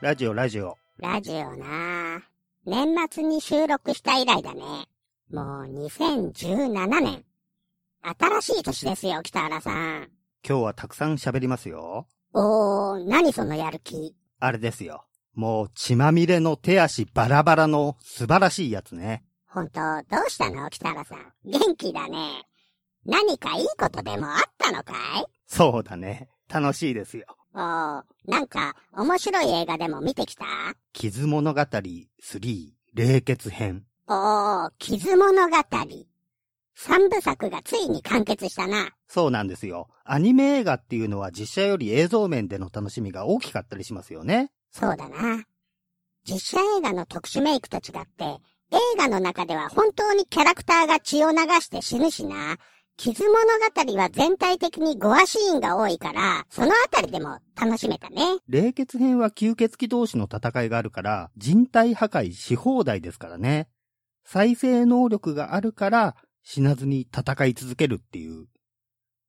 ラジオ、ラジオ。ラジオな年末に収録した以来だね。もう2017年。新しい年ですよ、北原さん。今日はたくさん喋りますよ。おー、何そのやる気。あれですよ。もう血まみれの手足バラバラの素晴らしいやつね。ほんと、どうしたの北原さん。元気だね。何かいいことでもあったのかい？そうだね。楽しいですよ。おー、なんか面白い映画でも見てきた？傷物語3、冷血編。おー、傷物語。三部作がついに完結したな。そうなんですよ。アニメ映画っていうのは実写より映像面での楽しみが大きかったりしますよね。そうだな。実写映画の特殊メイクと違って、映画の中では本当にキャラクターが血を流して死ぬしな。傷物語は全体的にゴアシーンが多いから、そのあたりでも楽しめたね。冷血編は吸血鬼同士の戦いがあるから、人体破壊し放題ですからね。再生能力があるから、死なずに戦い続けるっていう。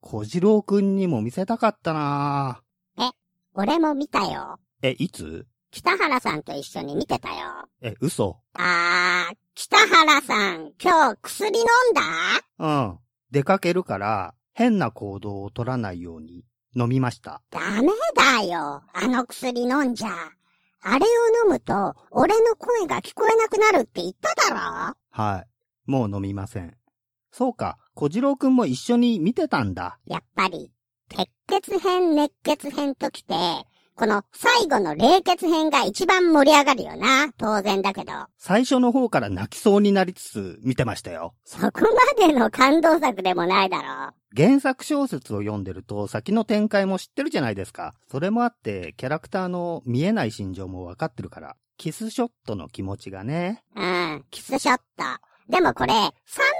小次郎くんにも見せたかったな俺も見たよ。ぁえ、いつ？北原さんと一緒に見てたよ。え、嘘あー、北原さん、今日薬飲んだ？うん。出かけるから、変な行動を取らないように飲みました。ダメだよ。あの薬飲んじゃ。あれを飲むと、俺の声が聞こえなくなるって言っただろはい。もう飲みません。そうか、小次郎くんも一緒に見てたんだ。やっぱり、鉄血編、熱血編ときて、この最後の冷血編が一番盛り上がるよな。当然だけど。最初の方から泣きそうになりつつ見てましたよ。そこまでの感動作でもないだろ原作小説を読んでると先の展開も知ってるじゃないですか。それもあって、キャラクターの見えない心情もわかってるから。キスショットの気持ちがね。うん、キスショット。でもこれ、3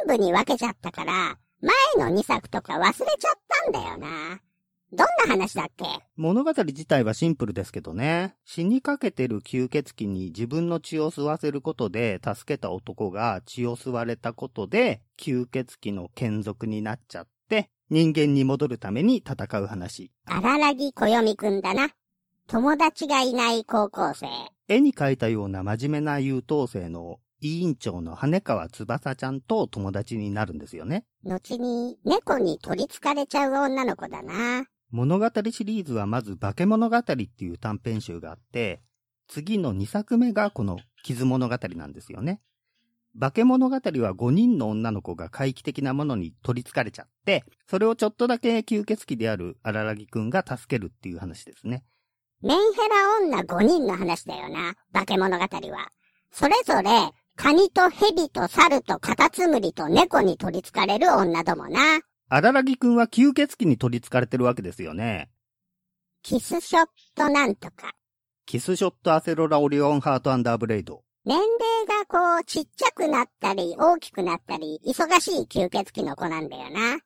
部に分けちゃったから、前の2作とか忘れちゃったんだよな。どんな話だっけ？物語自体はシンプルですけどね。死にかけてる吸血鬼に自分の血を吸わせることで、助けた男が血を吸われたことで、吸血鬼の眷属になっちゃって、人間に戻るために戦う話。荒らぎこよみくんだな。友達がいない高校生。絵に描いたような真面目な優等生の委員長の羽川翼ちゃんと友達になるんですよね。後に猫に取り憑かれちゃう女の子だな。物語シリーズはまず化け物語っていう短編集があって、次の2作目がこの傷物語なんですよね。化け物語は5人の女の子が怪奇的なものに取り憑かれちゃって、それをちょっとだけ吸血鬼である荒らぎくんが助けるっていう話ですね。メンヘラ女5人の話だよな。化け物語は。それぞれ、カニとヘビと猿とカタツムリと猫に取り憑かれる女どもな。阿良々木くんは吸血鬼に取り憑かれてるわけですよね。キスショットなんとか。キスショットアセロラオリオンハートアンダーブレイド。年齢がこう、ちっちゃくなったり、大きくなったり、忙しい吸血鬼の子なんだよな。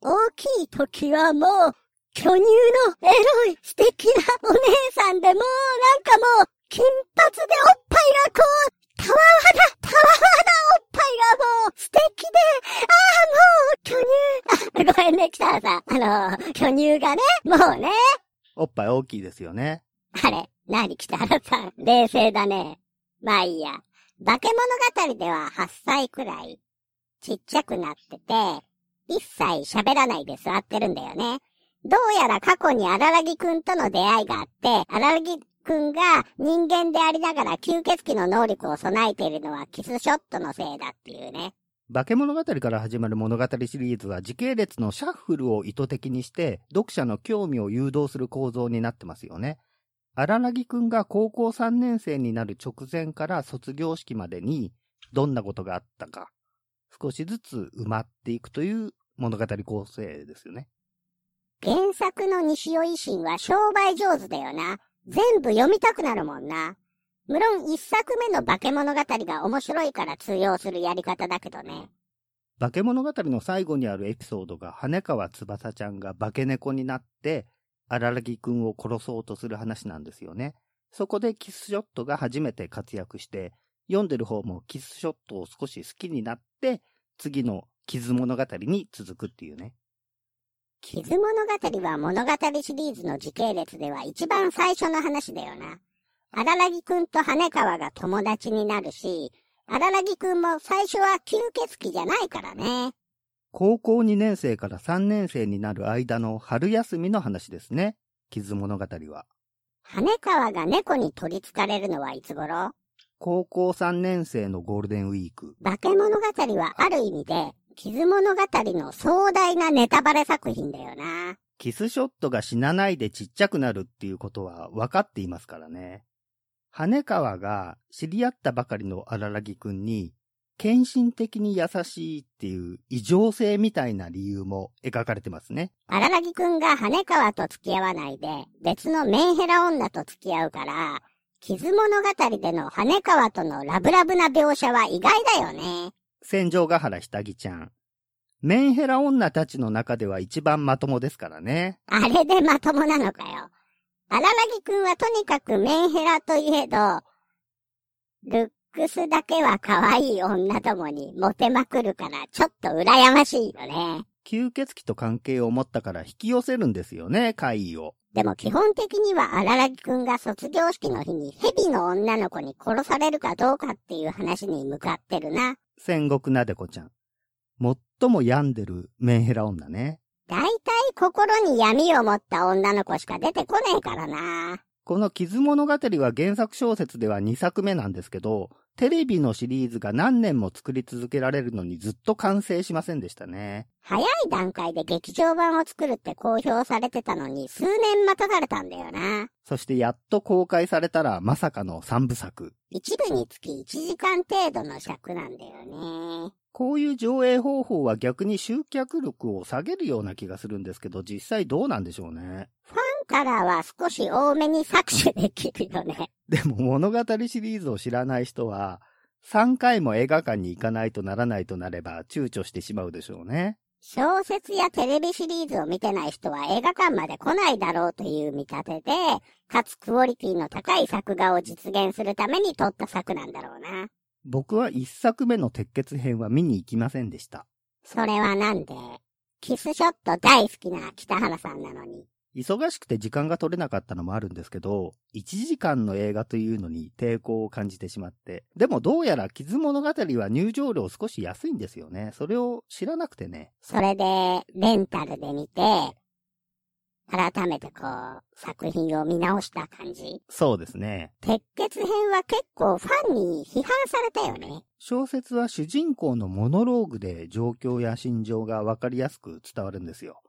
大きい時はもう、巨乳のエロい素敵なお姉さんでもうなんかもう、金髪でおっぱいがこう、たわわだ、たわわだおっがもう、素敵で、ああ、もう、巨乳、あ、ごめんね、北原さん。あの、巨乳がね、もうね、おっぱい大きいですよね。あれ、なに北原さん、冷静だね。まあいいや。化け物語では8歳くらい、ちっちゃくなってて、一切喋らないで座ってるんだよね。どうやら過去に荒らぎくんとの出会いがあって、荒らぎくんが人間でありながら吸血鬼の能力を備えているのはキスショットのせいだっていうね。化け物語から始まる物語シリーズは時系列のシャッフルを意図的にして読者の興味を誘導する構造になってますよね。荒らぎくんが高校3年生になる直前から卒業式までにどんなことがあったか少しずつ埋まっていくという物語構成ですよね。原作の西尾維新は商売上手だよな。全部読みたくなるもんな。無論一作目の化け物語が面白いから通用するやり方だけどね。化け物語の最後にあるエピソードが羽川翼ちゃんが化け猫になって荒らぎくんを殺そうとする話なんですよね。そこでキスショットが初めて活躍して、読んでる方もキスショットを少し好きになって、次の傷物語に続くっていうね。傷物語は物語シリーズの時系列では一番最初の話だよな。荒木くんと羽川が友達になるし、荒木くんも最初は吸血鬼じゃないからね。高校2年生から3年生になる間の春休みの話ですね。傷物語は。羽川が猫に取り憑かれるのはいつ頃？高校3年生のゴールデンウィーク。化け物語はある意味で、傷物語の壮大なネタバレ作品だよな。キスショットが死なないでちっちゃくなるっていうことは分かっていますからね。羽川が知り合ったばかりの荒木くんに、献身的に優しいっていう異常性みたいな理由も描かれてますね。荒木くんが羽川と付き合わないで、別のメンヘラ女と付き合うから、傷物語での羽川とのラブラブな描写は意外だよね。戦場ヶ原下着ちゃん。メンヘラ女たちの中では一番まともですからね。あれでまともなのかよ。荒木くんはとにかくメンヘラといえど、ルックスだけは可愛い女どもにモテまくるからちょっと羨ましいよね。吸血鬼と関係を持ったから引き寄せるんですよね、怪異を。でも基本的には荒木くんが卒業式の日に蛇の女の子に殺されるかどうかっていう話に向かってるな。戦国なでこちゃん。最も病んでるメンヘラ女ね。だいたい心に闇を持った女の子しか出てこねえからな。この傷物語は原作小説では2作目なんですけど、テレビのシリーズが何年も作り続けられるのにずっと完成しませんでしたね。早い段階で劇場版を作るって公表されてたのに数年待たされたんだよな。そしてやっと公開されたらまさかの3部作。一部につき1時間程度の尺なんだよね。こういう上映方法は逆に集客力を下げるような気がするんですけど、実際どうなんでしょうね。ファンからは少し多めに搾取できるよね。でも物語シリーズを知らない人は、3回も映画館に行かないとならないとなれば躊躇してしまうでしょうね。小説やテレビシリーズを見てない人は映画館まで来ないだろうという見立てで、かつクオリティの高い作画を実現するために撮った作なんだろうな。僕は1作目の鉄血編は見に行きませんでした。それはなんで？キスショット大好きな北原さんなのに。忙しくて時間が取れなかったのもあるんですけど、1時間の映画というのに抵抗を感じてしまって。でもどうやら傷物語は入場料少し安いんですよね。それを知らなくてね。それで、レンタルで見て、改めてこう、作品を見直した感じ。そうですね。鉄血編は結構ファンに批判されたよね。小説は主人公のモノローグで状況や心情がわかりやすく伝わるんですよ。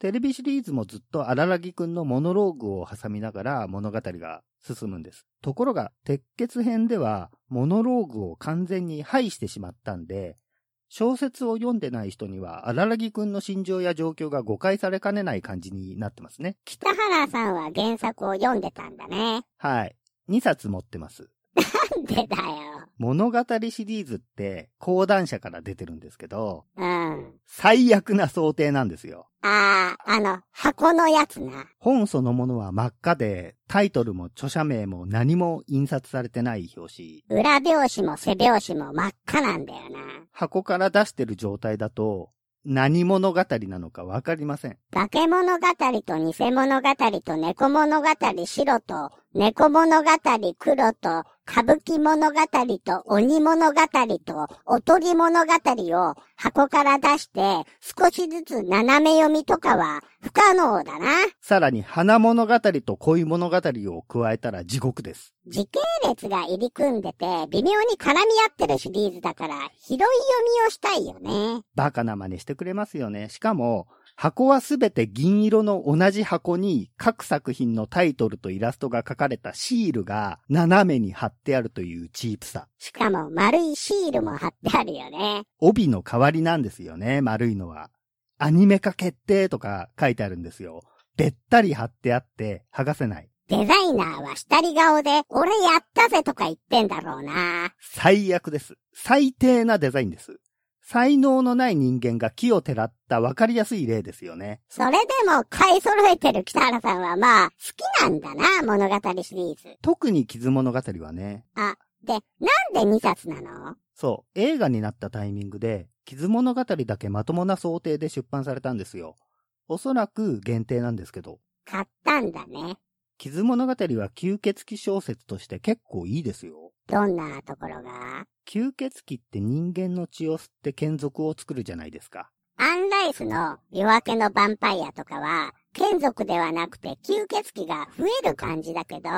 テレビシリーズもずっと荒木くんのモノローグを挟みながら物語が進むんです。ところが、鉄血編ではモノローグを完全に排してしまったんで、小説を読んでない人には荒木くんの心情や状況が誤解されかねない感じになってますね。北原さんは原作を読んでたんだね。はい。2冊持ってます。なんでだよ。物語シリーズって講談社から出てるんですけど、うん。最悪な想定なんですよ。ああ、あの、箱のやつな。本そのものは真っ赤で、タイトルも著者名も何も印刷されてない表紙。裏表紙も背表紙も真っ赤なんだよな。箱から出してる状態だと、何物語なのかわかりません。化け物語と偽物語と猫物語白と猫物語黒と歌舞伎物語と鬼物語とおとり物語を箱から出して少しずつ斜め読みとかは不可能だな。さらに花物語と恋物語を加えたら地獄です。時系列が入り組んでて微妙に絡み合ってるシリーズだから広い読みをしたいよね。バカな真似してくれますよね。しかも、箱はすべて銀色の同じ箱に各作品のタイトルとイラストが書かれたシールが斜めに貼ってあるというチープさ。しかも丸いシールも貼ってあるよね。帯の代わりなんですよね、丸いのは。アニメ化決定とか書いてあるんですよ。べったり貼ってあって剥がせない。デザイナーは下り顔で、俺やったぜとか言ってんだろうな。最悪です。最低なデザインです。才能のない人間が木をてらった分かりやすい例ですよね。それでも買い揃えてる北原さんはまあ、好きなんだな、物語シリーズ。特に傷物語はね。あ、で、なんで2冊なの？そう、映画になったタイミングで、傷物語だけまともな想定で出版されたんですよ。おそらく限定なんですけど。買ったんだね。傷物語は吸血鬼小説として結構いいですよ。どんなところが？吸血鬼って人間の血を吸って眷属を作るじゃないですか。アンライスの夜明けのヴァンパイアとかは、眷属ではなくて吸血鬼が増える感じだけど、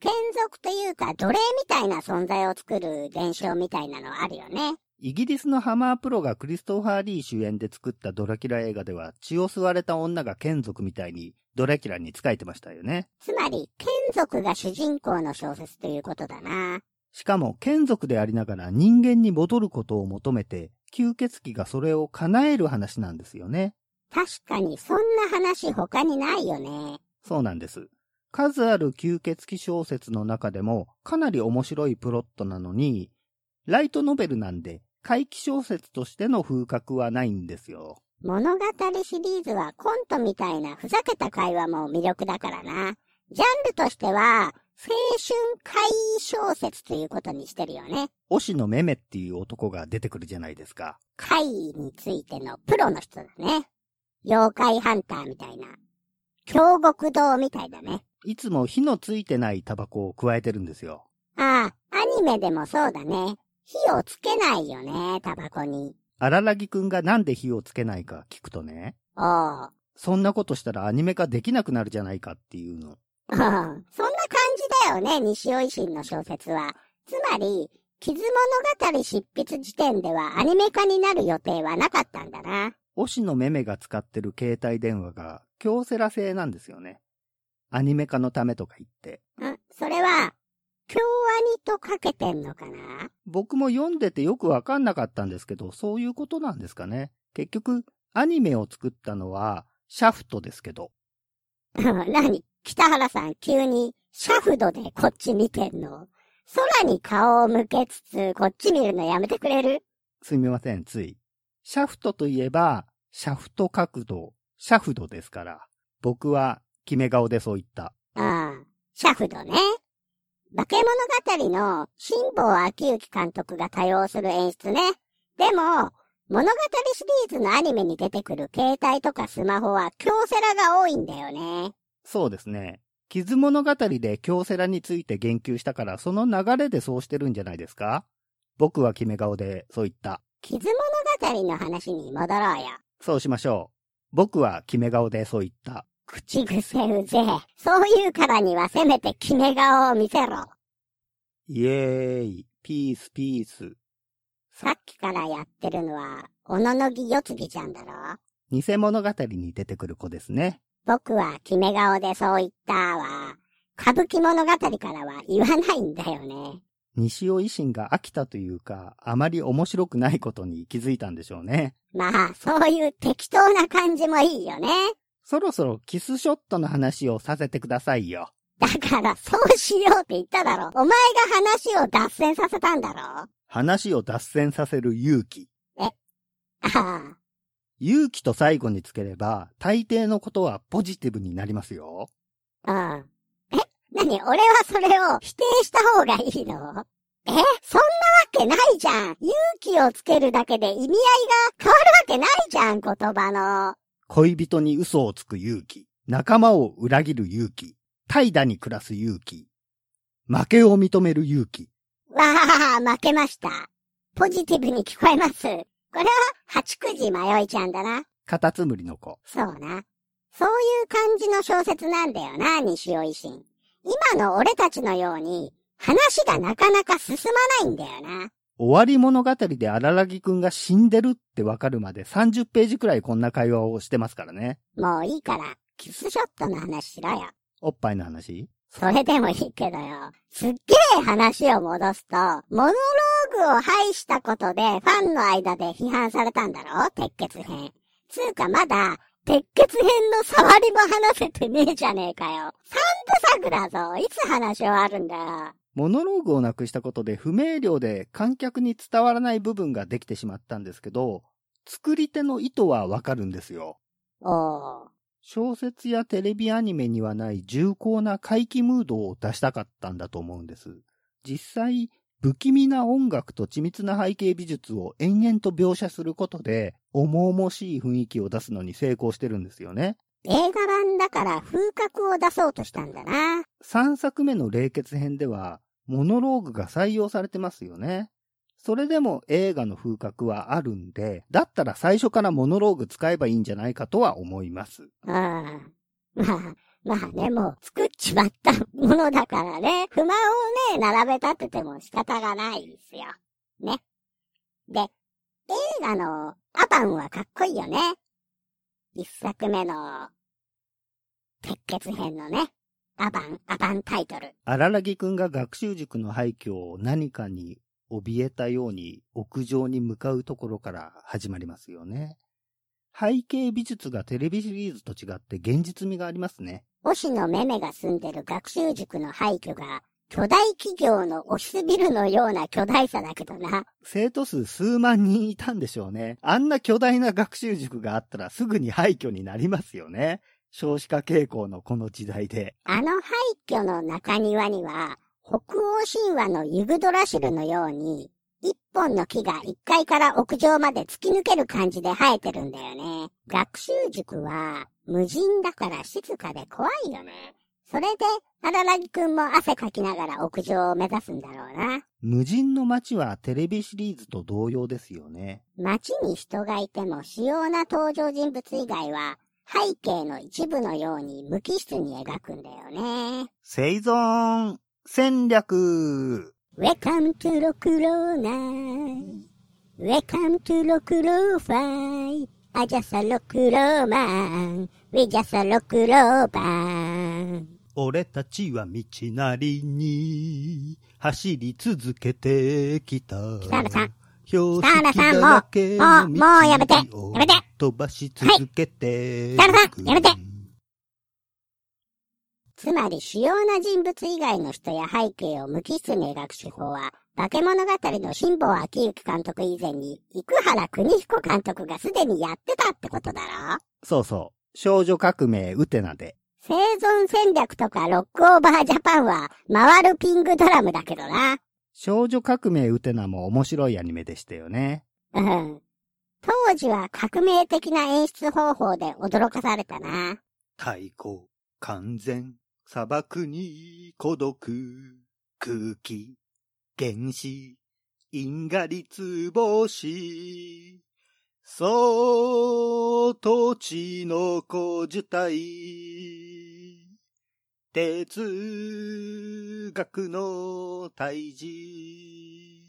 眷属というか奴隷みたいな存在を作る現象みたいなのあるよね。イギリスのハマープロがクリストファー・リー主演で作ったドラキュラ映画では血を吸われた女が眷属みたいにドラキュラに仕えてましたよね。つまり、眷属が主人公の小説ということだな。しかも、眷属でありながら人間に戻ることを求めて、吸血鬼がそれを叶える話なんですよね。確かに、そんな話他にないよね。そうなんです。数ある吸血鬼小説の中でもかなり面白いプロットなのに、ライトノベルなんで怪奇小説としての風格はないんですよ。物語シリーズはコントみたいなふざけた会話も魅力だからな。ジャンルとしては、青春怪異小説ということにしてるよね。推しのメメっていう男が出てくるじゃないですか。怪異についてのプロの人だね。妖怪ハンターみたいな。京極堂みたいだね。いつも火のついてないタバコを加えてるんですよ。ああ、アニメでもそうだね。火をつけないよね、タバコに。荒らぎくんがなんで火をつけないか聞くとね、おう。そんなことしたらアニメ化できなくなるじゃないかっていうの。うんそだよね、西尾維新の小説は。つまり、傷物語執筆時点ではアニメ化になる予定はなかったんだな。推しのメメが使ってる携帯電話が京セラ製なんですよね。アニメ化のためとか言って。んそれは、京アニとかけてんのかな？僕も読んでてよくわかんなかったんですけど、そういうことなんですかね。結局、アニメを作ったのは、シャフトですけど。何？北原さん急にシャフドでこっち見てんの？空に顔を向けつつこっち見るのやめてくれる？すみません、つい。シャフトといえば、シャフト角度、シャフドですから。僕は、決め顔でそう言った。ああ、シャフドね。化け物語の辛坊昭之監督が多用する演出ね。でも、物語シリーズのアニメに出てくる携帯とかスマホは京セラが多いんだよね。そうですね。傷物語で京セラについて言及したから、その流れでそうしてるんじゃないですか？僕は決め顔でそう言った。傷物語の話に戻ろうよ。そうしましょう。僕は決め顔でそう言った。口癖うぜえ。そういうからにはせめて決め顔を見せろ。イエーイ、ピースピース。さっきからやってるのは、おののぎよつぎちゃんだろ偽物語に出てくる子ですね。僕は決め顔でそう言ったわ。歌舞伎物語からは言わないんだよね。西尾維新が飽きたというか、あまり面白くないことに気づいたんでしょうね。まあ、そういう適当な感じもいいよね。そろそろキスショットの話をさせてくださいよ。だから、そうしようって言っただろ。お前が話を脱線させたんだろ。話を脱線させる勇気。ああ、勇気と最後につければ、大抵のことはポジティブになりますよ。うん。え、何？俺はそれを否定した方がいいの？え？そんなわけないじゃん。勇気をつけるだけで意味合いが変わるわけないじゃん、言葉の。恋人に嘘をつく勇気。仲間を裏切る勇気。怠惰に暮らす勇気。負けを認める勇気。わあ、負けました。ポジティブに聞こえます。これは、八九時迷いちゃんだな。カタツムリの子。そうな。そういう感じの小説なんだよな、西尾維新。今の俺たちのように、話がなかなか進まないんだよな。終わり物語で荒らぎくんが死んでるってわかるまで30ページくらいこんな会話をしてますからね。もういいから、キスショットの話しろよ。おっぱいの話？それでもいいけどよ。すっげえ話を戻すと、モノローグを排したことでファンの間で批判されたんだろ？鉄血編。つうかまだ、鉄血編の触りも話せてねえじゃねえかよ。三部作だぞ。いつ話終わるんだよ。モノローグをなくしたことで不明瞭で観客に伝わらない部分ができてしまったんですけど、作り手の意図はわかるんですよ。おー。小説やテレビアニメにはない重厚な怪奇ムードを出したかったんだと思うんです。実際、不気味な音楽と緻密な背景美術を延々と描写することで、重々しい雰囲気を出すのに成功してるんですよね。映画版だから風格を出そうとしたんだな。3作目の冷血編では、モノローグが採用されてますよね。それでも映画の風格はあるんで、だったら最初からモノローグ使えばいいんじゃないかとは思います。うん。まあ、まあね、もう作っちまったものだからね、不満をね、並べ立てても仕方がないですよ。ね。で、映画のアバンはかっこいいよね。一作目の、鉄血編のね、アバン、アバンタイトル。荒木くんが学習塾の廃墟を何かに怯えたように屋上に向かうところから始まりますよね。背景美術がテレビシリーズと違って現実味がありますね。押野めめが住んでる学習塾の廃墟が、巨大企業のオフィスビルのような巨大さだけどな。生徒数数万人いたんでしょうね。あんな巨大な学習塾があったらすぐに廃墟になりますよね。少子化傾向のこの時代で。あの廃墟の中庭には、北欧神話のユグドラシルのように、一本の木が一階から屋上まで突き抜ける感じで生えてるんだよね。学習塾は無人だから静かで怖いよね。それで、荒木くんも汗かきながら屋上を目指すんだろうな。無人の街はテレビシリーズと同様ですよね。街に人がいても主要な登場人物以外は、背景の一部のように無機質に描くんだよね。生存戦略。Welcome to ロクローナイ Welcome to ロクローファイ I just a ロクローマン We just a ロクローバン俺たちは道なりに。走り続けてきた。北原さん。標北原識さんだらけのもうもうやめて。道をやめて。飛ばし続けて。北原さんやめてつまり主要な人物以外の人や背景を無機質に描く手法は、化け物語の辛坊昭之監督以前に、生原邦彦監督がすでにやってたってことだろそうそう。少女革命ウテナで。生存戦略とかロックオーバージャパンは回るピングドラムだけどな。少女革命ウテナも面白いアニメでしたよね。うん。当時は革命的な演出方法で驚かされたな。太鼓、完全、砂漠に孤独、空気、原子、因果律星、そう、土地の古樹体、哲学の退治、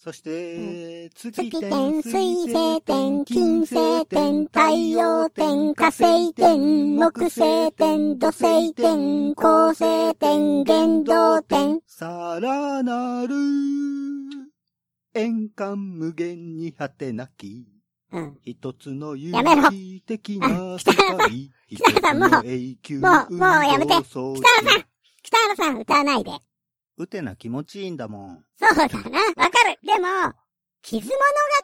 そして、月月点、水星点、金星点、太陽点、火星点、木星点、土星点、恒星点、原動点。さらなる、円環無限に果てなき、うん。一つの有機的な世界、原さん もうつの永久もうもうやめて北原さん北原さん歌わないで。うてな気持ちいいんだもん。そうだな。わかる。でも、傷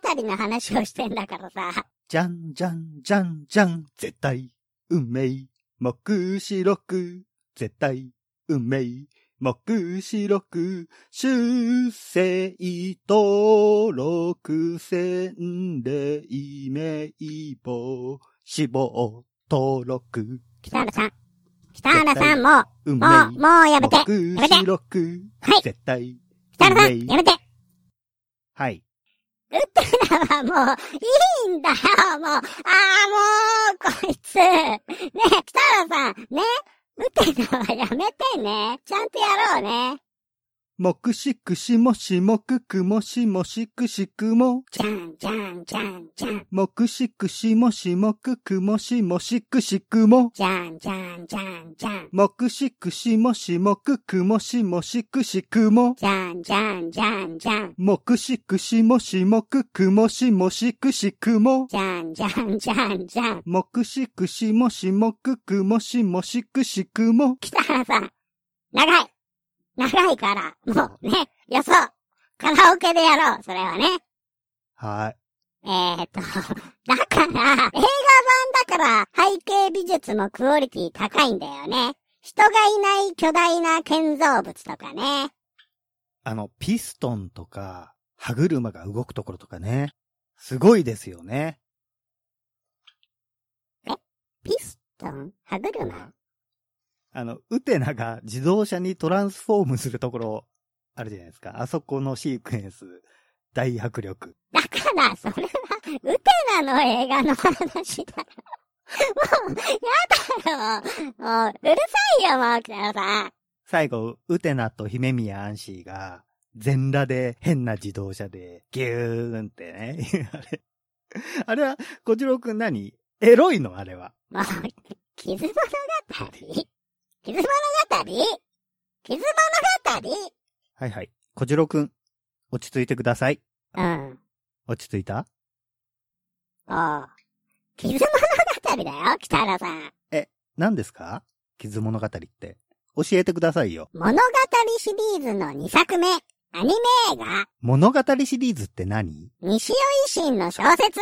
物語の話をしてんだからさ。じゃんじゃんじゃんじゃん、絶対、運命、目視録、絶対、運命、目視録、修正登録、洗礼、名簿、死亡、登録、北原さん。北原さんもう、運もう、命、もうやめて。や目めてはい絶対、北原さん、やめて。はい。ウテナはもう、いいんだよ、もう。ああ、もう、こいつ。ね北原さん、ねウテナはやめてね。ちゃんとやろうね。目視くしもしもくくもしもしくしくも、じゃん、じゃん、じゃん、じゃん。目視くしもしもくくもしもしくしくも、じゃん、じゃん、じゃん、じゃん。目視くしもしもくくもしもしくしくも、じゃん、じゃん、じゃん、じゃん。目視くしもしもくくもしもしくしくも、じゃん、じゃん、じゃん、じゃん。目視くしもしもくくもしもしくしくも、北原さん、長い。長いから、もうね、よそう。カラオケでやろう、それはね。はい。えーっと、だから、映画版だから背景美術もクオリティ高いんだよね。人がいない巨大な建造物とかね。あの、ピストンとか、歯車が動くところとかね。すごいですよね。ピストン？歯車？あの、ウテナが自動車にトランスフォームするところ、あるじゃないですか。あそこのシークエンス、大迫力。だから、それは、ウテナの映画の話だろ。もう、やだよ。もう、うるさいよ、もう、北野さん。最後、ウテナと姫宮アンシーが、全裸で変な自動車で、ギューンってね。あれ、あれは、小次郎くん何？エロいの？あれは。もう、傷物語？傷物語？傷物語？はいはい。小次郎くん、落ち着いてください。うん。落ち着いた？おう。傷物語だよ、北原さん。何ですか？傷物語って。教えてくださいよ。物語シリーズの2作目、アニメ映画、物語シリーズって何？西尾維新の小説、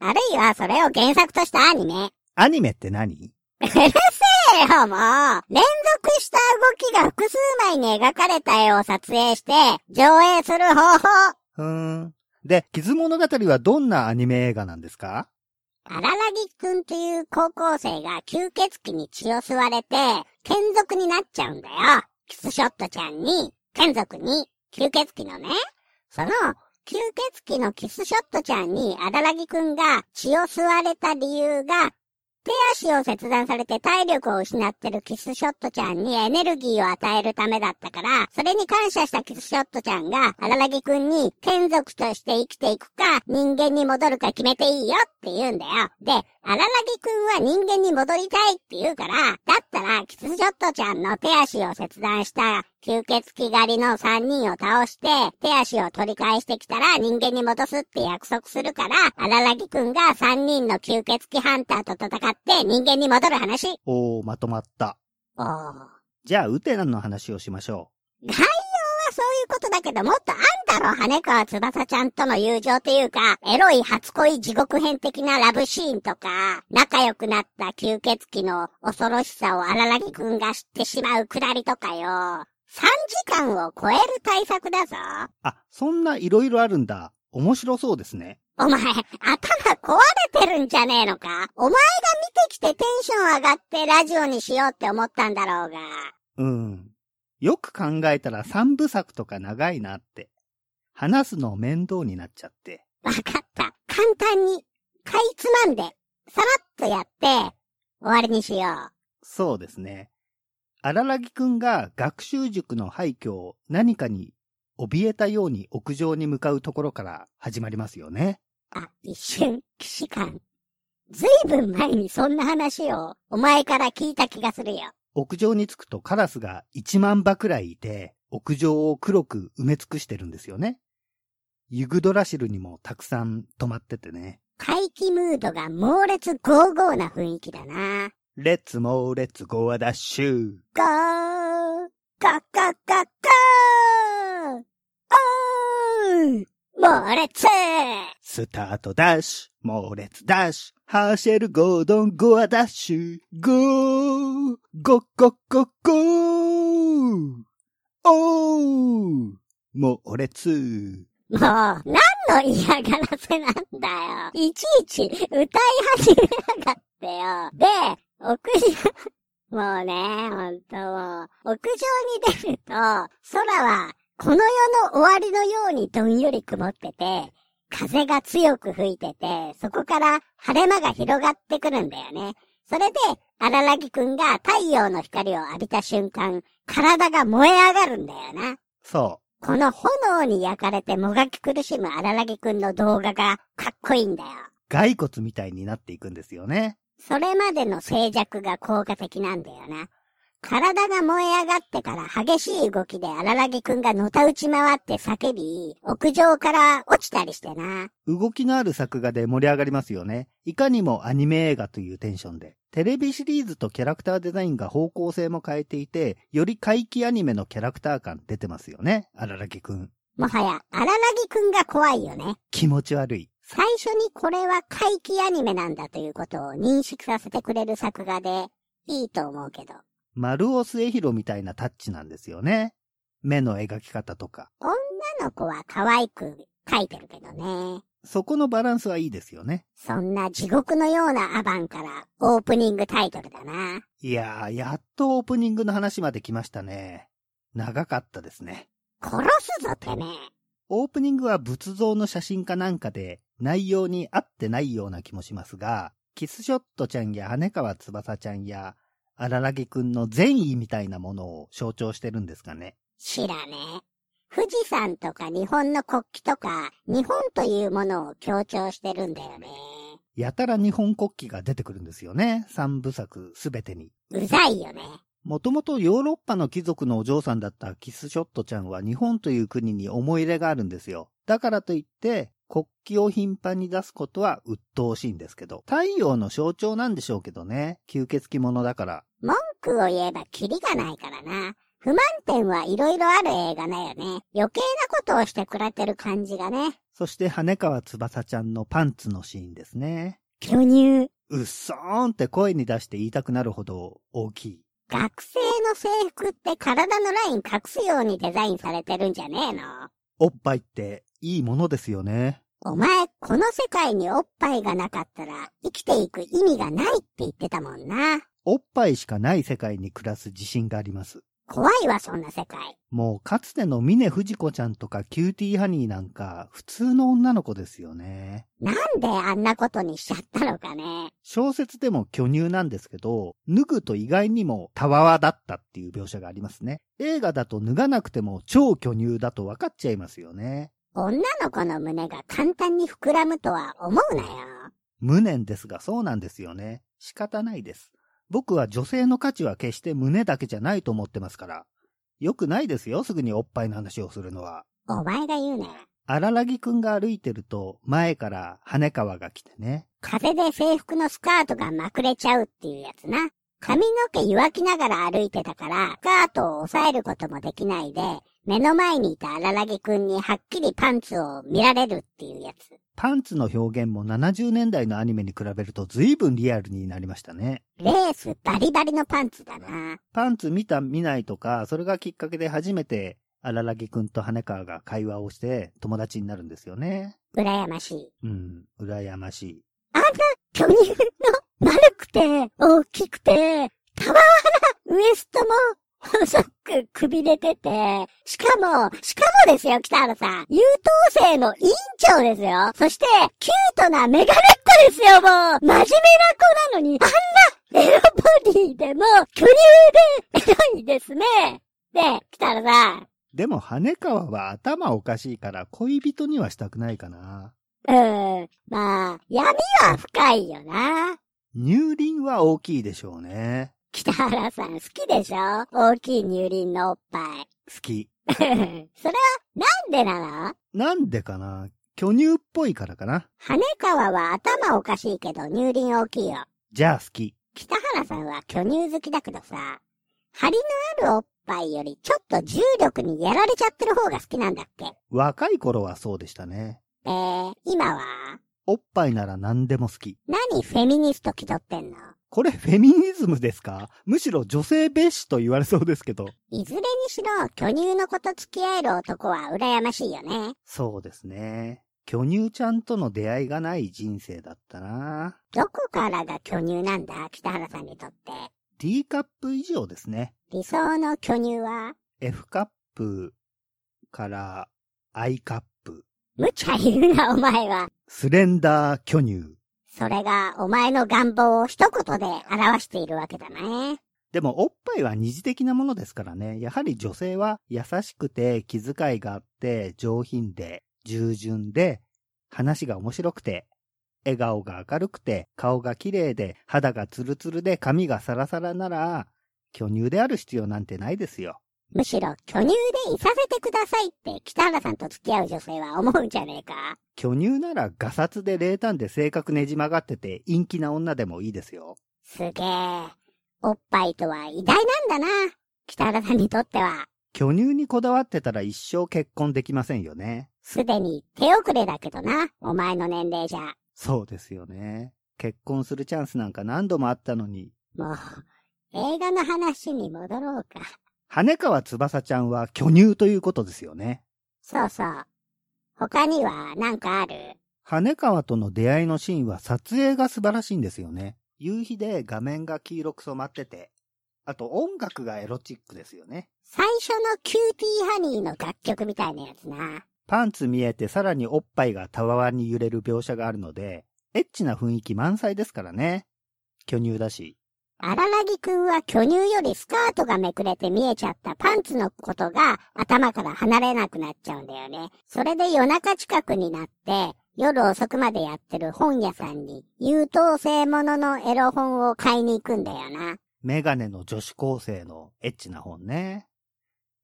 あるいはそれを原作としたアニメ。アニメって何？うるせえよ、もう連続した動きが複数枚に描かれた絵を撮影して、上映する方法。ふーん。で、傷物語はどんなアニメ映画なんですか？荒らぎくんという高校生が吸血鬼に血を吸われて、眷属になっちゃうんだよ。キスショットちゃんに、眷属に、吸血鬼のね。その、吸血鬼のキスショットちゃんに荒らぎくんが血を吸われた理由が、手足を切断されて体力を失ってるキスショットちゃんにエネルギーを与えるためだったから、それに感謝したキスショットちゃんが、荒らぎくんに、眷属として生きていくか、人間に戻るか決めていいよって言うんだよ。で、荒らぎくんは人間に戻りたいって言うから、だったら、キスショットちゃんの手足を切断した吸血鬼狩りの3人を倒して、手足を取り返してきたら人間に戻すって約束するから、荒らぎくんが3人の吸血鬼ハンターと戦って人間に戻る話。おー、まとまった。おー。概要はじゃあ、ウテナの話をしましょそういうことだけど、もっとあんだろ、羽川翼ちゃんとの友情っていうか、エロい初恋地獄編的なラブシーンとか、仲良くなった吸血鬼の恐ろしさを荒木くんが知ってしまうくだりとかよ。3時間を超える対策だぞ。う。あ、そんないろいろあるんだ。面白そうですね。お前、頭壊れてるんじゃねえのか？お前が見てきてテンション上がってラジオにしようって思ったんだろうが。うん。よく考えたら三部作とか長いなって。話すの面倒になっちゃって。わかった。簡単に、かいつまんで、さらっとやって、終わりにしよう。そうですね。荒木くんが学習塾の廃墟を何かに怯えたように屋上に向かうところから始まりますよね。あ、一瞬、騎士官。ずいぶん前にそんな話を、お前から聞いた気がするよ。屋上に着くとカラスが1万羽くらいいて、屋上を黒く埋め尽くしてるんですよね。ユグドラシルにもたくさん止まっててね。怪奇ムードが猛烈ゴーゴーな雰囲気だな。レッツモーレッツゴーアダッシュ。ゴーガッガッガッガーおー猛烈スタートダッシュ、猛烈ダッシュ、ハーシェルゴードンゴアダッシュ、ゴー、ゴッゴッゴッゴー、おー、猛烈。もう、何の嫌がらせなんだよ。いちいち歌い始めやがってよ。で、屋上、もうね、ほんともう、屋上。に出ると、空は、この世の終わりのようにどんより曇ってて、風が強く吹いてて、そこから晴れ間が広がってくるんだよね。それで、荒木くんが太陽の光を浴びた瞬間、体が燃え上。がるんだよな。そうこの炎に焼かれてもがき苦しむ荒木くんの動画がかっこいいんだよ。骸骨みたいになっていくんですよね。それまでの静寂が効果的なんだよな。体が燃え上がってから激しい動きで荒木くんがのた打ち回って叫び、屋上から落ちたりしてな。動きのある作画で盛り上がりますよね。いかにもアニメ映画というテンションで。テレビシリーズとキャラクターデザインが方向性も変えていて、より怪奇アニメのキャラクター感出てますよね。荒木くん。もはや荒木くんが怖いよね。気持ち悪い。最初にこれは怪奇アニメなんだということを認識させてくれる作画でいいと思うけど。丸尾末広みたいなタッチなんですよね。目の描き方とか。女の子は可愛く描いてるけどね。そこのバランスはいいですよね。そんな地獄のようなアバンからオープニングタイトルだな。いやー、やっとオープニングの話まで来ましたね。長かったですね。殺すぞてめえ。オープニングは仏像の写真かなんかで内容に合ってないような気もしますが、キスショットちゃんや羽川翼ちゃんや荒らぎくんの善意みたいなものを象徴してるんですかね。知らねえ。富士山とか日本の国旗とか、日本というものを強調してるんだよね。やたら日本国旗が出てくるんですよね。三部作すべてに。うざいよね。もともとヨーロッパの貴族のお嬢さんだったキスショットちゃんは日本という国に思い入れがあるんですよ。だからといって、国旗を頻繁に出すことは鬱陶しいんですけど、太陽の象徴なんでしょうけどね。吸血鬼者だから。文句を言えばキリがないからな。不満点はいろいろある映画だよね。余計なことをしてくれてる感じがね。そして羽川翼ちゃんのパンツのシーンですね。巨乳。うっそーんって声に出して言いたくなるほど大きい。学生の制服って体のライン隠すようにデザインされてるんじゃねえの？おっぱいっていいものですよね。お前、この世界におっぱいがなかったら生きていく意味がないって言ってたもんな。おっぱいしかない世界に暮らす自信があります。怖いわ、そんな世界。もうかつての峰不二子ちゃんとかキューティーハニーなんか普通の女の子ですよね。なんであんなことにしちゃったのかね。小説でも巨乳なんですけど、脱ぐと意外にもたわわだったっていう描写がありますね。映画だと脱がなくても超巨乳だと分かっちゃいますよね。女の子の胸が簡単に膨らむとは思うなよ。無念ですがそうなんですよね。仕方ないです。僕は女性の価値は決して胸だけじゃないと思ってますから。よくないですよ、すぐにおっぱいの話をするのは。お前が言うなよ。荒らぎくんが歩いてると、前から羽川が来てね。風で制服のスカートがまくれちゃうっていうやつな。髪の毛湯きながら歩いてたから、スカートを押さえることもできないで、目の前にいた荒らぎくんにはっきりパンツを見られるっていうやつ。パンツの表現も70年代のアニメに比べると随分リアルになりましたね。レースバリバリのパンツだな。パンツ見た見ないとか、それがきっかけで初めて荒らぎくんと羽川が会話をして友達になるんですよね。羨ましい。うん、羨ましい。あんな巨乳の丸くて、大きくて、たわわなウエストも細くくびれてて、しかも、しかもですよ、北原さん。優等生の委員長ですよ。そして、キュートなメガネっ子ですよ、もう。真面目な子なのに、あんなエロボディでも、巨乳でエロいですね。で、北原さん。でも羽川は頭おかしいから恋人にはしたくないかな。うーん、まあ、闇は深いよな。乳輪は大きいでしょうね。北原さん好きでしょ？大きい乳輪のおっぱい。好き。それは、なんでなの？なんでかな？巨乳っぽいからかな。羽川は頭おかしいけど乳輪大きいよ。じゃあ好き。北原さんは巨乳好きだけどさ、張りのあるおっぱいよりちょっと重力にやられちゃってる方が好きなんだっけ？若い頃はそうでしたね。えー、今は？おっぱいなら何でも好き。何フェミニスト気取ってんの？これフェミニズムですか？むしろ女性蔑視と言われそうですけど。いずれにしろ巨乳の子と付き合える男は羨ましいよね。そうですね。巨乳ちゃんとの出会いがない人生だったな。どこからが巨乳なんだ？北原さんにとって。D カップ以上ですね。理想の巨乳は？F カップから I カップ。無茶言うなお前は。スレンダー巨乳。それがお前の願望を一言で表しているわけだね。でもおっぱいは二次的なものですからね。やはり女性は優しくて気遣いがあって上品で従順で話が面白くて笑顔が明るくて顔が綺麗で肌がツルツルで髪がサラサラなら巨乳である必要なんてないですよ。むしろ巨乳でいさせてくださいって北原さんと付き合う女性は思うんじゃねえか？巨乳ならガサツで冷淡で性格ねじ曲がってて陰気な女でもいいですよ。すげえ。おっぱいとは偉大なんだな。北原さんにとっては、巨乳にこだわってたら一生結婚できませんよね。すでに手遅れだけどな。お前の年齢じゃ。そうですよね。結婚するチャンスなんか何度もあったのに。もう、映画の話に戻ろうか。羽川翼ちゃんは巨乳ということですよね。そうそう。他には何かある？羽川との出会いのシーンは撮影が素晴らしいんですよね。夕日で画面が黄色く染まってて、あと音楽がエロチックですよね。最初のキューティーハニーの楽曲みたいなやつな。パンツ見えてさらにおっぱいがたわわに揺れる描写があるので、エッチな雰囲気満載ですからね。巨乳だし。阿良々木くんは巨乳よりスカートがめくれて見えちゃったパンツのことが頭から離れなくなっちゃうんだよね。それで夜中近くになって夜遅くまでやってる本屋さんに優等生もののエロ本を買いに行くんだよな。メガネの女子高生のエッチな本ね。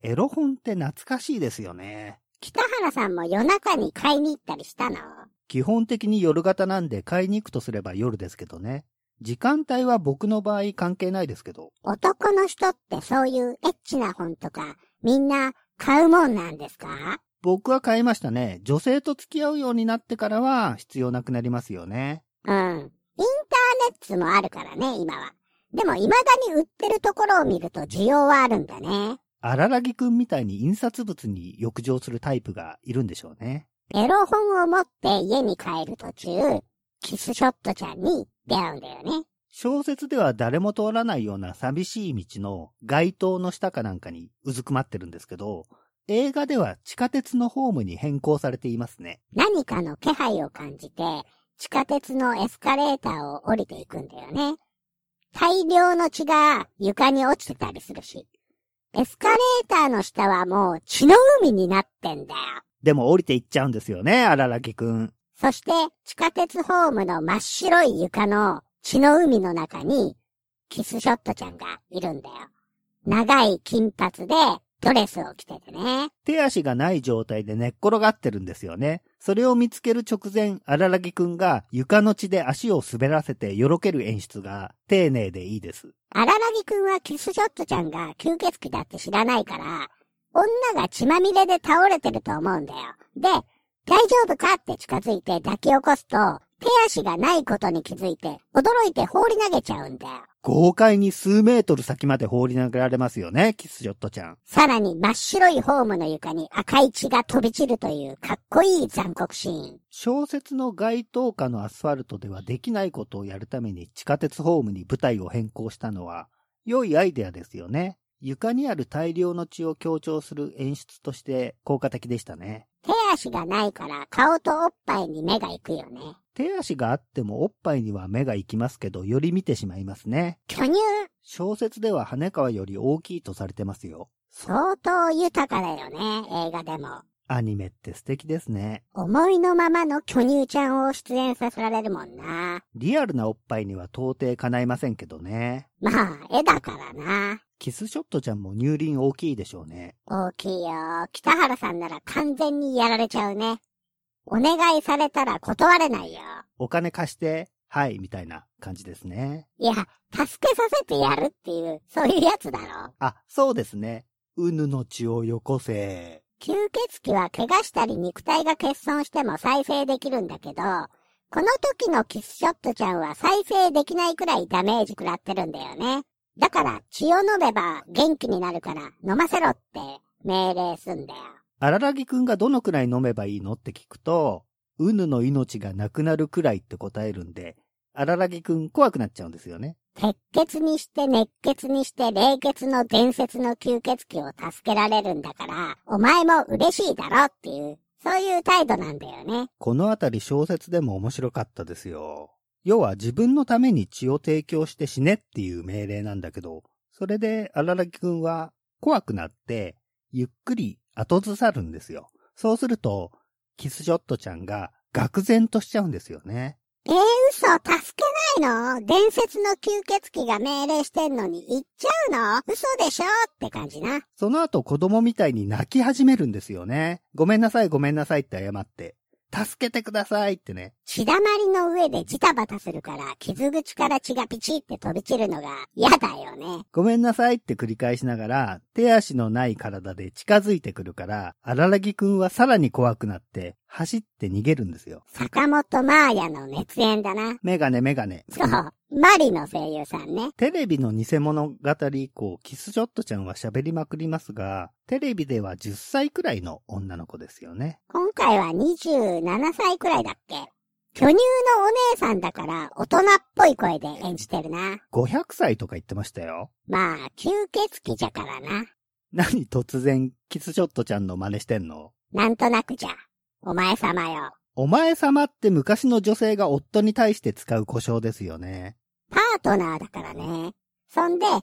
エロ本って懐かしいですよね。北原さんも夜中に買いに行ったりしたの？基本的に夜型なんで買いに行くとすれば夜ですけどね。時間帯は僕の場合関係ないですけど。男の人ってそういうエッチな本とかみんな買うもんなんですか？僕は買いましたね。女性と付き合うようになってからは必要なくなりますよね。うん。インターネットもあるからね、今は。でも未だに売ってるところを見ると需要はあるんだね。荒木くんみたいに印刷物に浴場するタイプがいるんでしょうね。エロ本を持って家に帰る途中、キスショットちゃんに出会うんだよね。小説では誰も通らないような寂しい道の街灯の下かなんかにうずくまってるんですけど、映画では地下鉄のホームに変更されていますね。何かの気配を感じて、地下鉄のエスカレーターを降りていくんだよね。大量の血が床に落ちてたりするし。エスカレーターの下はもう血の海になってんだよ。でも降りていっちゃうんですよね、荒木くん。そして地下鉄ホームの真っ白い床の血の海の中にキスショットちゃんがいるんだよ。長い金髪でドレスを着ててね。手足がない状態で寝っ転がってるんですよね。それを見つける直前、荒木くんが床の地で足を滑らせてよろける演出が丁寧でいいです。荒木くんはキスショットちゃんが吸血鬼だって知らないから、女が血まみれで倒れてると思うんだよ。で、大丈夫か？って近づいて抱き起こすと、手足がないことに気づいて、驚いて放り投げちゃうんだよ。豪快に数メートル先まで放り投げられますよね、キスショットちゃん。さらに真っ白いホームの床に赤い血が飛び散るというかっこいい残酷シーン。小説の街灯下のアスファルトではできないことをやるために地下鉄ホームに舞台を変更したのは、良いアイデアですよね。床にある大量の血を強調する演出として効果的でしたね。手足がないから顔とおっぱいに目が行くよね。手足があってもおっぱいには目が行きますけど、より見てしまいますね。巨乳小説では羽川より大きいとされてますよ。相当豊かだよね、映画でも。アニメって素敵ですね。思いのままの巨乳ちゃんを出演させられるもんな。リアルなおっぱいには到底叶いませんけどね。まあ、絵だからな。キスショットちゃんも乳輪大きいでしょうね。大きいよ。北原さんなら完全にやられちゃうね。お願いされたら断れないよ。お金貸して、はい、みたいな感じですね。いや、助けさせてやるっていう、そういうやつだろ。あ、そうですね。うぬの血をよこせ。吸血鬼は怪我したり肉体が欠損しても再生できるんだけど、この時のキスショットちゃんは再生できないくらいダメージ食らってるんだよね。だから血を飲めば元気になるから飲ませろって命令すんだよ。荒木くんがどのくらい飲めばいいのって聞くと、うぬの命がなくなるくらいって答えるんで、荒木くん怖くなっちゃうんですよね。鉄血にして熱血にして冷血の伝説の吸血鬼を助けられるんだから、お前も嬉しいだろっていう、そういう態度なんだよね。このあたり小説でも面白かったですよ。要は自分のために血を提供して死ねっていう命令なんだけど、それで荒木くんは怖くなって、ゆっくり後ずさるんですよ。そうすると、キスショットちゃんが愕然としちゃうんですよね。えー、嘘助けないの？伝説の吸血鬼が命令してんのに行っちゃうの？嘘でしょ？って感じな。その後子供みたいに泣き始めるんですよね。ごめんなさいごめんなさいって謝って。助けてくださいってね。血だまりの上でジタバタするから、傷口から血がピチって飛び散るのが嫌だよね。ごめんなさいって繰り返しながら、手足のない体で近づいてくるから、荒木くんはさらに怖くなって、走って逃げるんですよ。坂本真綾の熱演だな。メガネメガネ。そう。マリの声優さんね。テレビの偽物語以降、キスショットちゃんは喋りまくりますが、テレビでは10歳くらいの女の子ですよね。今回は27歳くらいだっけ？巨乳のお姉さんだから大人っぽい声で演じてるな。500歳とか言ってましたよ。まあ、吸血鬼じゃからな。何突然、キスショットちゃんの真似してんの？なんとなくじゃ。お前様よ。お前様って昔の女性が夫に対して使う故障ですよね。パートナーだからね。そんで、荒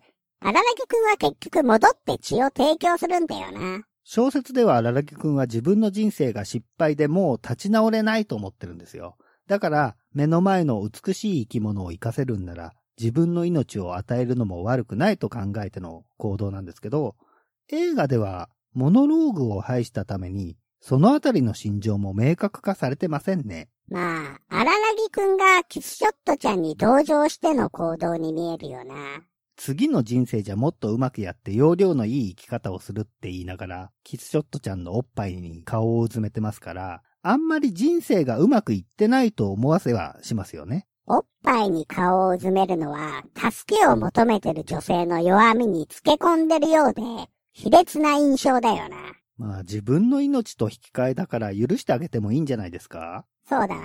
木くんは結局戻って血を提供するんだよな。小説では荒木くんは自分の人生が失敗でもう立ち直れないと思ってるんですよ。だから、目の前の美しい生き物を活かせるんなら、自分の命を与えるのも悪くないと考えての行動なんですけど、映画ではモノローグを排したために、そのあたりの心情も明確化されてませんね。まあ、荒木くんがキスショットちゃんに同情しての行動に見えるよな。次の人生じゃもっとうまくやって容量のいい生き方をするって言いながら、キスショットちゃんのおっぱいに顔をうずめてますから、あんまり人生がうまくいってないと思わせはしますよね。おっぱいに顔をうずめるのは、助けを求めてる女性の弱みにつけ込んでるようで、卑劣な印象だよな。まあ自分の命と引き換えだから許してあげてもいいんじゃないですか？そうだな。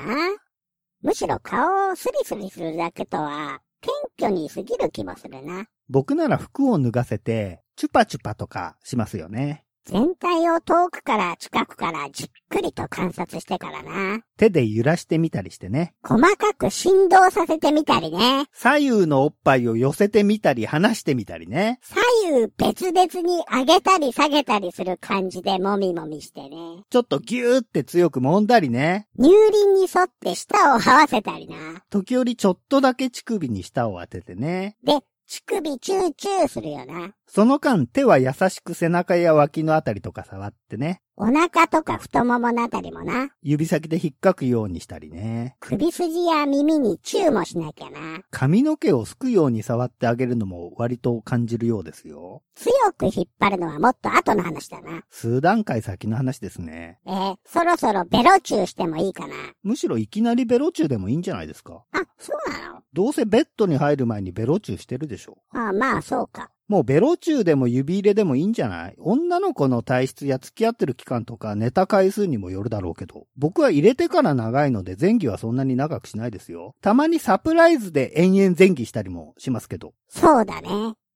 むしろ顔をスリスリするだけとは、謙虚に過ぎる気もするな。僕なら服を脱がせて、チュパチュパとかしますよね。全体を遠くから近くからじっくりと観察してからな。手で揺らしてみたりしてね。細かく振動させてみたりね。左右のおっぱいを寄せてみたり離してみたりね。左右別々に上げたり下げたりする感じでもみもみしてね。ちょっとギューって強く揉んだりね。乳輪に沿って舌を這わせたりな。時折ちょっとだけ乳首に舌を当ててね。で、乳首チューチューするよな。その間手は優しく背中や脇のあたりとか触ってね。お腹とか太もものあたりもな。指先で引っかくようにしたりね。首筋や耳にチューもしなきゃな。髪の毛をすくように触ってあげるのも割と感じるようですよ。強く引っ張るのはもっと後の話だな。数段階先の話ですね。えー、そろそろベロチューしてもいいかな。むしろいきなりベロチューでもいいんじゃないですか。あ、そうなの？どうせベッドに入る前にベロチューしてるでしょ。あまあそうか。もうベロチューでも指入れでもいいんじゃない？女の子の体質や付き合ってる期間とか寝た回数にもよるだろうけど。僕は入れてから長いので前期はそんなに長くしないですよ。たまにサプライズで延々前期したりもしますけど。そうだね。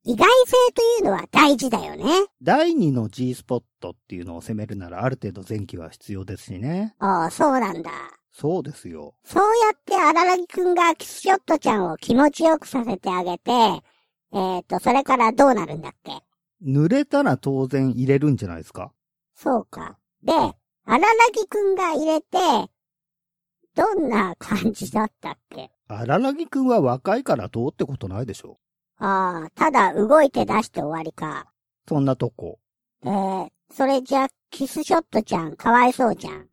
意外性というのは大事だよね。第2の G スポットっていうのを攻めるならある程度前期は必要ですしね。ああ、そうなんだ。そうですよ。そうやって荒木くんがキスショットちゃんを気持ちよくさせてあげて、えっ、と、それからどうなるんだっけ？濡れたら当然入れるんじゃないですか？そうか。で、荒木くんが入れて、どんな感じだったっけ？荒木くんは若いからどうってことないでしょああ、ただ動いて出して終わりか。そんなとこ。えー、それじゃ、キスショットちゃんかわいそうじゃん。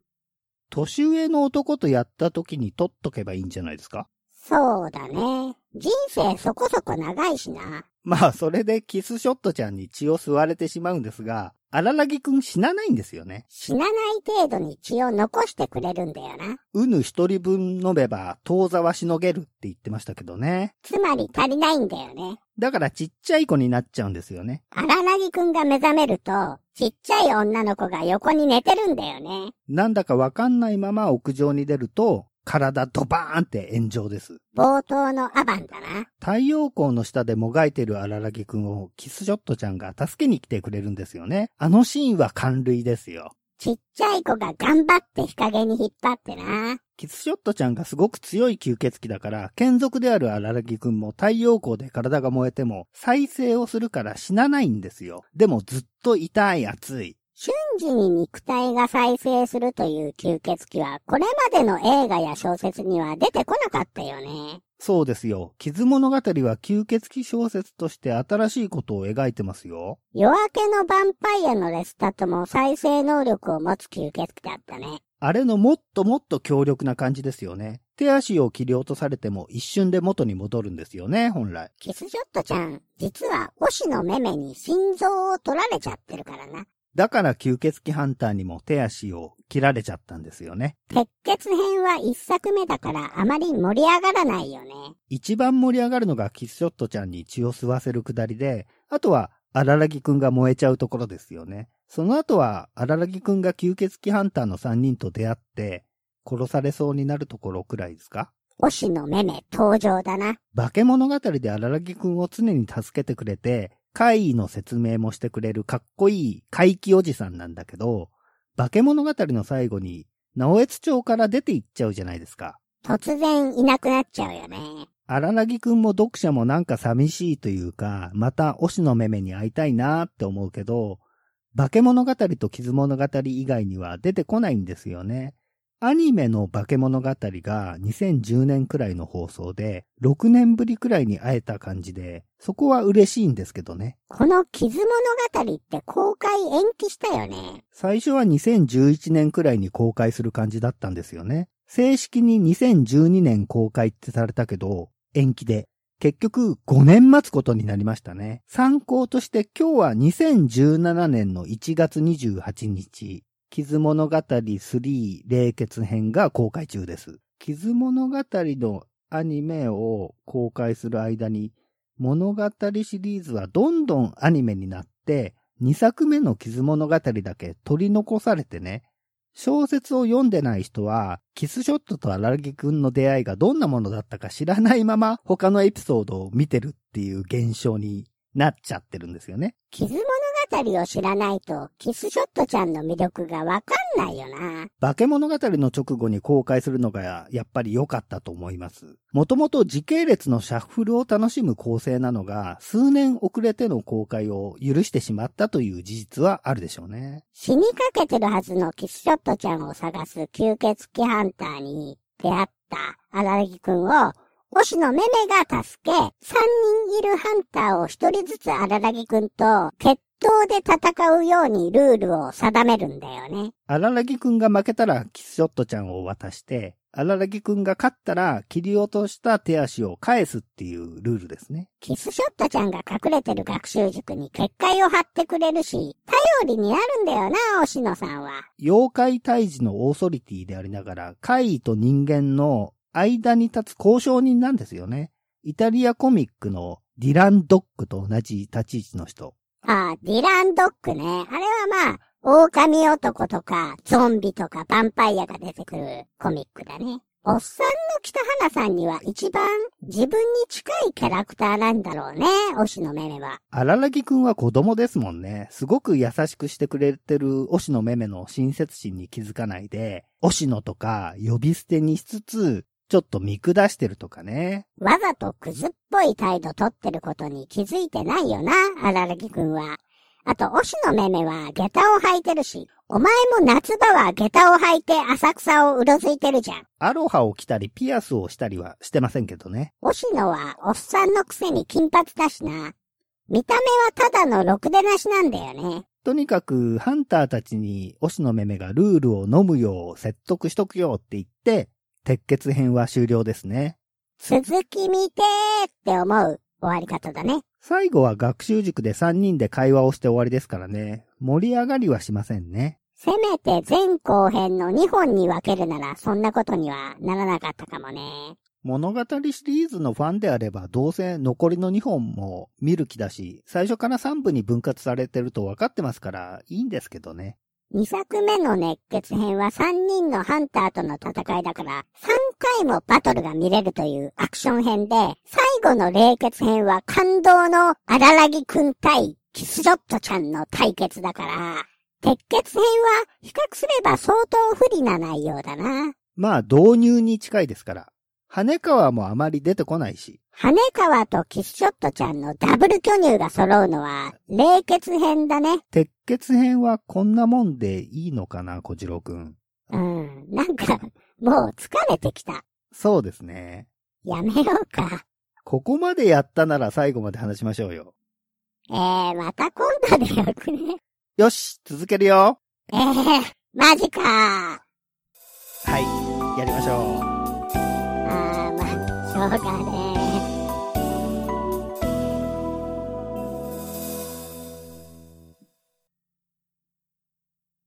年上の男とやった時に取っとけばいいんじゃないですか？そうだね。人生そこそこ長いしな。まあ、それでキスショットちゃんに血を吸われてしまうんですが、荒木くん死なないんですよね。死なない程度に血を残してくれるんだよな。うぬ一人分飲めば、当座はしのげるって言ってましたけどね。つまり足りないんだよね。だからちっちゃい子になっちゃうんですよね。荒木くんが目覚めると、ちっちゃい女の子が横に寝てるんだよね。なんだかわかんないまま屋上に出ると、体ドバーンって炎上です。冒頭のアバンだな。太陽光の下でもがいてる荒木くんをキスショットちゃんが助けに来てくれるんですよね。あのシーンは感涙ですよ。ちっちゃい子が頑張って日陰に引っ張ってな。キスショットちゃんがすごく強い吸血鬼だから、眷属である荒木くんも太陽光で体が燃えても再生をするから死なないんですよ。でもずっと痛い熱い。瞬時に肉体が再生するという吸血鬼は、これまでの映画や小説には出てこなかったよね。そうですよ。傷物語は吸血鬼小説として新しいことを描いてますよ。夜明けのヴァンパイアのレスタトも再生能力を持つ吸血鬼だったね。あれのもっともっと強力な感じですよね。手足を切り落とされても一瞬で元に戻るんですよね、本来。キスショットちゃん、実は、オシのメメに心臓を取られちゃってるからな。だから吸血鬼ハンターにも手足を切られちゃったんですよね。鉄血編は一作目だからあまり盛り上がらないよね。一番盛り上がるのがキスショットちゃんに血を吸わせるくだりで、あとは荒らぎくんが燃えちゃうところですよね。その後は荒らぎくんが吸血鬼ハンターの3人と出会って殺されそうになるところくらいですか？推しのめめ登場だな。化け物語で荒らぎくんを常に助けてくれて、怪異の説明もしてくれるかっこいい怪奇おじさんなんだけど、化け物語の最後に、直江津町から出て行っちゃうじゃないですか。突然いなくなっちゃうよね。荒らぎくんも読者もなんか寂しいというか、また推しのめめに会いたいなって思うけど、化け物語と傷物語以外には出てこないんですよね。アニメの化け物語が2010年くらいの放送で、6年ぶりくらいに会えた感じで、そこは嬉しいんですけどね。この傷物語って公開延期したよね。最初は2011年くらいに公開する感じだったんですよね。正式に2012年公開ってされたけど、延期で。結局5年待つことになりましたね。参考として今日は2017年の1月28日、傷物語3冷血編が公開中です。傷物語のアニメを公開する間に、物語シリーズはどんどんアニメになって、2作目の傷物語だけ取り残されてね、小説を読んでない人は、キスショットと荒木くんの出会いがどんなものだったか知らないまま他のエピソードを見てるっていう現象になっちゃってるんですよね。傷物語を知らないと、キスショットちゃんの魅力がわかんないよな。化け物語の直後に公開するのがやっぱり良かったと思います。もともと時系列のシャッフルを楽しむ構成なのが、数年遅れての公開を許してしまったという事実はあるでしょうね。死にかけてるはずのキスショットちゃんを探す吸血鬼ハンターに出会った荒木くんを星野めめが助け、三人いるハンターを一人ずつ荒木くんと決闘で戦うようにルールを定めるんだよね。荒木くんが負けたらキスショットちゃんを渡して、荒木くんが勝ったら切り落とした手足を返すっていうルールですね。キスショットちゃんが隠れてる学習塾に結界を張ってくれるし、頼りになるんだよな、星野さんは。妖怪退治のオーソリティでありながら、怪異と人間の間に立つ交渉人なんですよね。イタリアコミックのディラン・ドックと同じ立ち位置の人。ああ、ディラン・ドックね。あれはまあ、狼男とか、ゾンビとか、ヴァンパイアが出てくるコミックだね。おっさんの北花さんには一番自分に近いキャラクターなんだろうね、推しのめめは。荒らぎくんは子供ですもんね。すごく優しくしてくれてる推しのめめの親切心に気づかないで、推しのとか呼び捨てにしつつ、ちょっと見下してるとかね。わざとクズっぽい態度取ってることに気づいてないよな、荒木くんは。あと、推しのめめは下駄を履いてるし、お前も夏場は下駄を履いて浅草をうろついてるじゃん。アロハを着たりピアスをしたりはしてませんけどね。推しのはおっさんのくせに金髪だしな。見た目はただのろくでなしなんだよね。とにかく、ハンターたちに、推しのめめがルールを飲むよう説得しとくよって言って、鉄血編は終了ですね。続き見てーって思う終わり方だね。最後は学習塾で3人で会話をして終わりですからね。盛り上がりはしませんね。せめて前後編の2本に分けるならそんなことにはならなかったかもね。物語シリーズのファンであればどうせ残りの2本も見る気だし、最初から3部に分割されてると分かってますからいいんですけどね。2作目の熱血編は3人のハンターとの戦いだから、3回もバトルが見れるというアクション編で、最後の冷血編は感動の荒らぎくん対キスジョットちゃんの対決だから、鉄血編は比較すれば相当不利な内容だな。まあ導入に近いですから。羽川もあまり出てこないし。羽川とキスショットちゃんのダブル巨乳が揃うのは、冷血編だね。鉄血編はこんなもんでいいのかな、小次郎くん。うん。なんか、もう疲れてきた。そうですね。やめようか。ここまでやったなら最後まで話しましょうよ。えー、また今度でよくね。よし、続けるよ。えー、マジかはい、やりましょう。あー、まあ、そうかね。